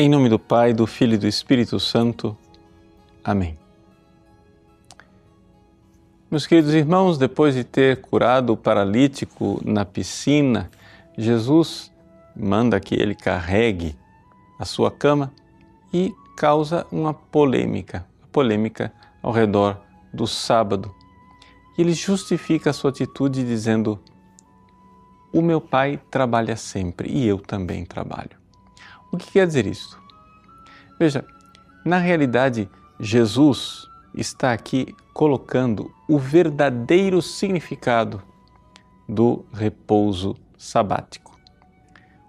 Em nome do Pai, do Filho e do Espírito Santo. Amém. Meus queridos irmãos, depois de ter curado o paralítico na piscina, Jesus manda que ele carregue a sua cama e causa uma polêmica, polêmica ao redor do sábado. Ele justifica a sua atitude dizendo: O meu pai trabalha sempre e eu também trabalho. O que quer dizer isso? Veja, na realidade, Jesus está aqui colocando o verdadeiro significado do repouso sabático.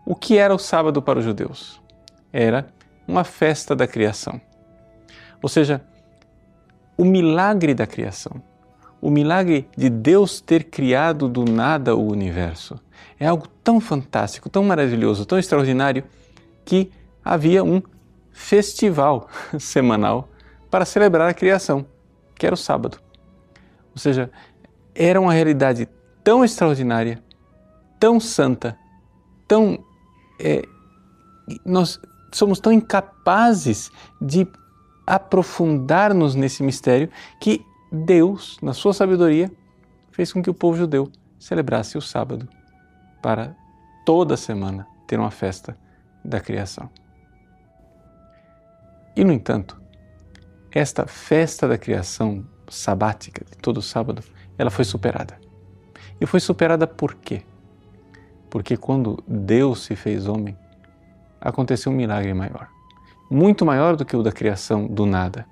O que era o sábado para os judeus? Era uma festa da criação. Ou seja, o milagre da criação, o milagre de Deus ter criado do nada o universo, é algo tão fantástico, tão maravilhoso, tão extraordinário que havia um festival semanal para celebrar a criação, que era o sábado. Ou seja, era uma realidade tão extraordinária, tão santa, tão. É, nós somos tão incapazes de aprofundar-nos nesse mistério que Deus, na sua sabedoria, fez com que o povo judeu celebrasse o sábado para toda semana ter uma festa da criação. E, no entanto, esta festa da criação sabática, de todo sábado, ela foi superada. E foi superada por quê? Porque quando Deus se fez homem, aconteceu um milagre maior. Muito maior do que o da criação do nada.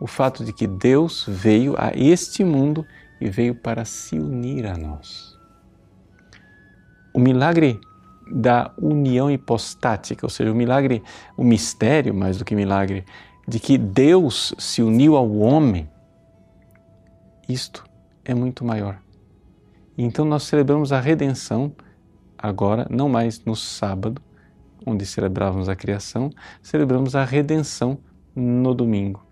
O fato de que Deus veio a este mundo e veio para se unir a nós. O milagre da união hipostática, ou seja, o milagre, o mistério, mais do que milagre, de que Deus se uniu ao homem, isto é muito maior. Então nós celebramos a redenção agora, não mais no sábado, onde celebrávamos a criação, celebramos a redenção no domingo,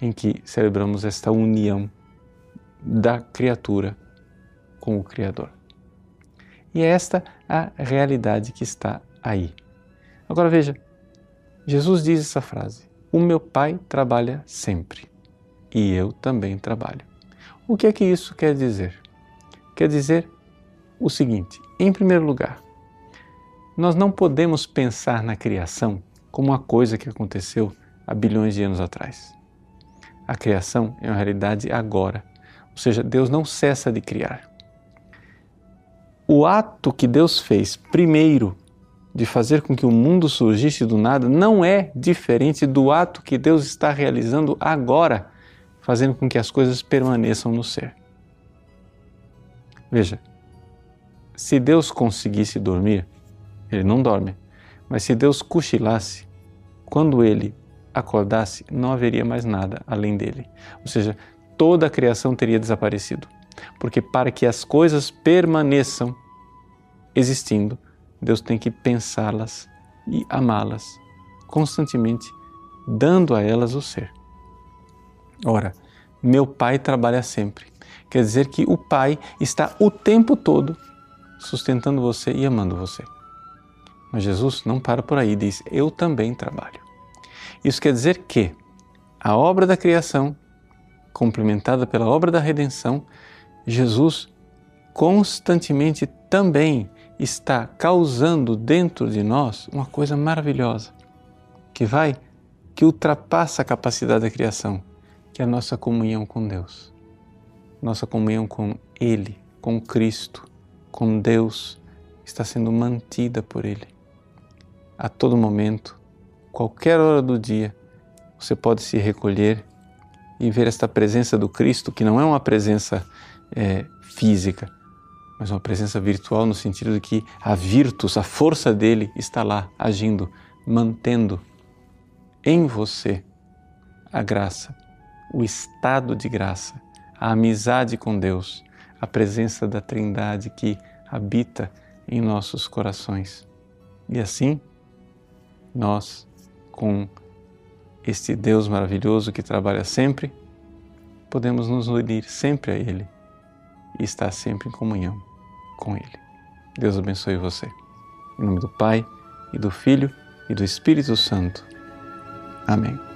em que celebramos esta união da criatura com o Criador. E é esta a realidade que está aí. Agora veja, Jesus diz essa frase: O meu Pai trabalha sempre e eu também trabalho. O que é que isso quer dizer? Quer dizer o seguinte: em primeiro lugar, nós não podemos pensar na criação como uma coisa que aconteceu há bilhões de anos atrás. A criação é uma realidade agora, ou seja, Deus não cessa de criar o ato que Deus fez primeiro de fazer com que o mundo surgisse do nada não é diferente do ato que Deus está realizando agora, fazendo com que as coisas permaneçam no ser. Veja, se Deus conseguisse dormir, ele não dorme, mas se Deus cochilasse, quando ele acordasse, não haveria mais nada além dele. Ou seja, toda a criação teria desaparecido porque para que as coisas permaneçam existindo, Deus tem que pensá-las e amá-las constantemente, dando a elas o ser. Ora, meu Pai trabalha sempre. Quer dizer que o Pai está o tempo todo sustentando você e amando você. Mas Jesus não para por aí, diz: Eu também trabalho. Isso quer dizer que a obra da criação, complementada pela obra da redenção, Jesus constantemente também está causando dentro de nós uma coisa maravilhosa, que vai, que ultrapassa a capacidade da criação, que é a nossa comunhão com Deus. Nossa comunhão com Ele, com Cristo, com Deus, está sendo mantida por Ele. A todo momento, qualquer hora do dia, você pode se recolher e ver esta presença do Cristo, que não é uma presença é, física, mas uma presença virtual no sentido de que a virtus, a força dele está lá agindo, mantendo em você a graça, o estado de graça, a amizade com Deus, a presença da Trindade que habita em nossos corações. E assim, nós, com este Deus maravilhoso que trabalha sempre, podemos nos unir sempre a Ele e estar sempre em comunhão com Ele. Deus abençoe você. Em nome do Pai e do Filho e do Espírito Santo. Amém.